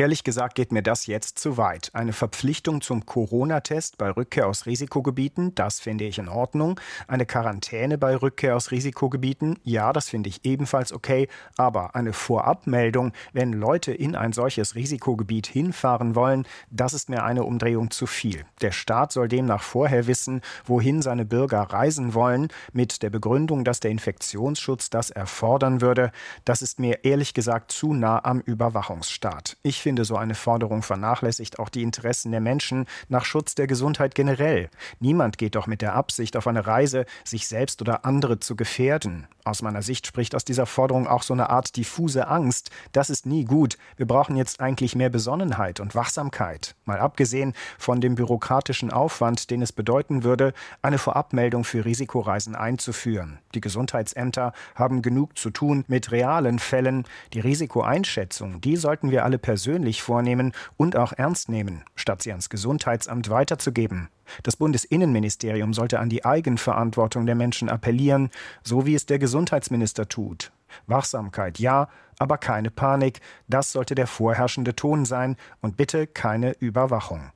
Ehrlich gesagt geht mir das jetzt zu weit. Eine Verpflichtung zum Corona-Test bei Rückkehr aus Risikogebieten, das finde ich in Ordnung. Eine Quarantäne bei Rückkehr aus Risikogebieten, ja, das finde ich ebenfalls okay. Aber eine Vorabmeldung, wenn Leute in ein solches Risikogebiet hinfahren wollen, das ist mir eine Umdrehung zu viel. Der Staat soll demnach vorher wissen, wohin seine Bürger reisen wollen, mit der Begründung, dass der Infektionsschutz das erfordern würde. Das ist mir ehrlich gesagt zu nah am Überwachungsstaat. Ich finde, so eine Forderung vernachlässigt auch die Interessen der Menschen nach Schutz der Gesundheit generell. Niemand geht doch mit der Absicht auf eine Reise, sich selbst oder andere zu gefährden. Aus meiner Sicht spricht aus dieser Forderung auch so eine Art diffuse Angst. Das ist nie gut. Wir brauchen jetzt eigentlich mehr Besonnenheit und Wachsamkeit. Mal abgesehen von dem bürokratischen Aufwand, den es bedeuten würde, eine Vorabmeldung für Risikoreisen einzuführen. Die Gesundheitsämter haben genug zu tun mit realen Fällen. Die Risikoeinschätzung, die sollten wir alle persönlich vornehmen und auch ernst nehmen, statt sie ans Gesundheitsamt weiterzugeben. Das Bundesinnenministerium sollte an die Eigenverantwortung der Menschen appellieren, so wie es der Gesundheitsminister tut. Wachsamkeit ja, aber keine Panik, das sollte der vorherrschende Ton sein und bitte keine Überwachung.